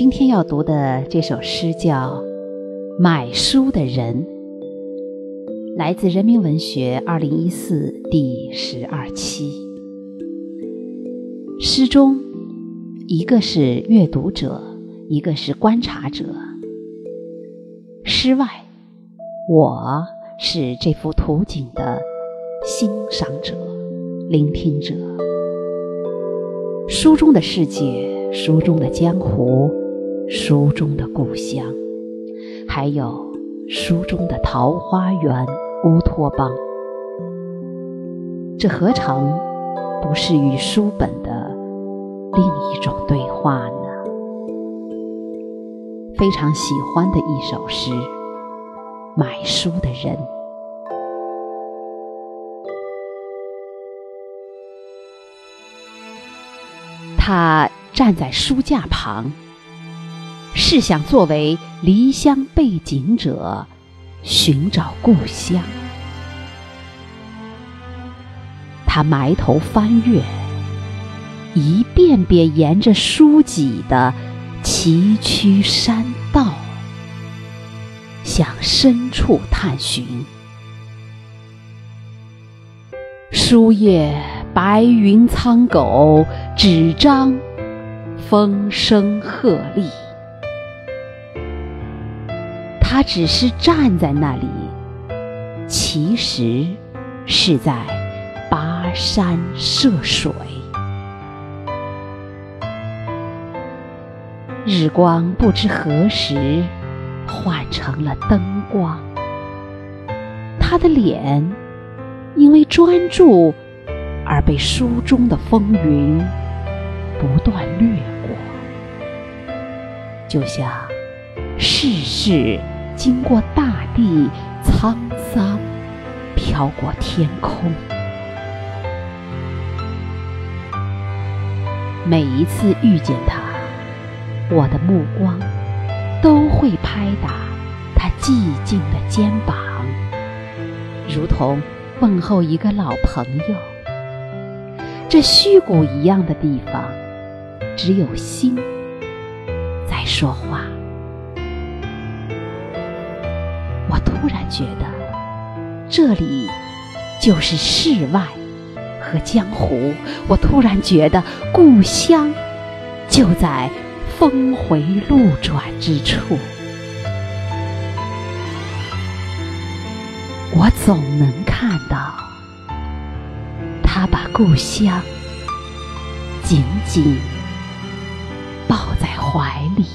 今天要读的这首诗叫《买书的人》，来自《人民文学》二零一四第十二期。诗中，一个是阅读者，一个是观察者。诗外，我是这幅图景的欣赏者、聆听者。书中的世界，书中的江湖。书中的故乡，还有书中的桃花源、乌托邦，这何尝不是与书本的另一种对话呢？非常喜欢的一首诗，《买书的人》，他站在书架旁。是想作为离乡背井者寻找故乡。他埋头翻阅，一遍遍沿着书脊的崎岖山道向深处探寻。书页白云苍狗，纸张风声鹤唳。他只是站在那里，其实是在跋山涉水。日光不知何时换成了灯光，他的脸因为专注而被书中的风云不断掠过，就像世事。经过大地沧桑，飘过天空。每一次遇见他，我的目光都会拍打他寂静的肩膀，如同问候一个老朋友。这虚谷一样的地方，只有心在说话。突然觉得，这里就是世外和江湖。我突然觉得，故乡就在峰回路转之处。我总能看到，他把故乡紧紧抱在怀里。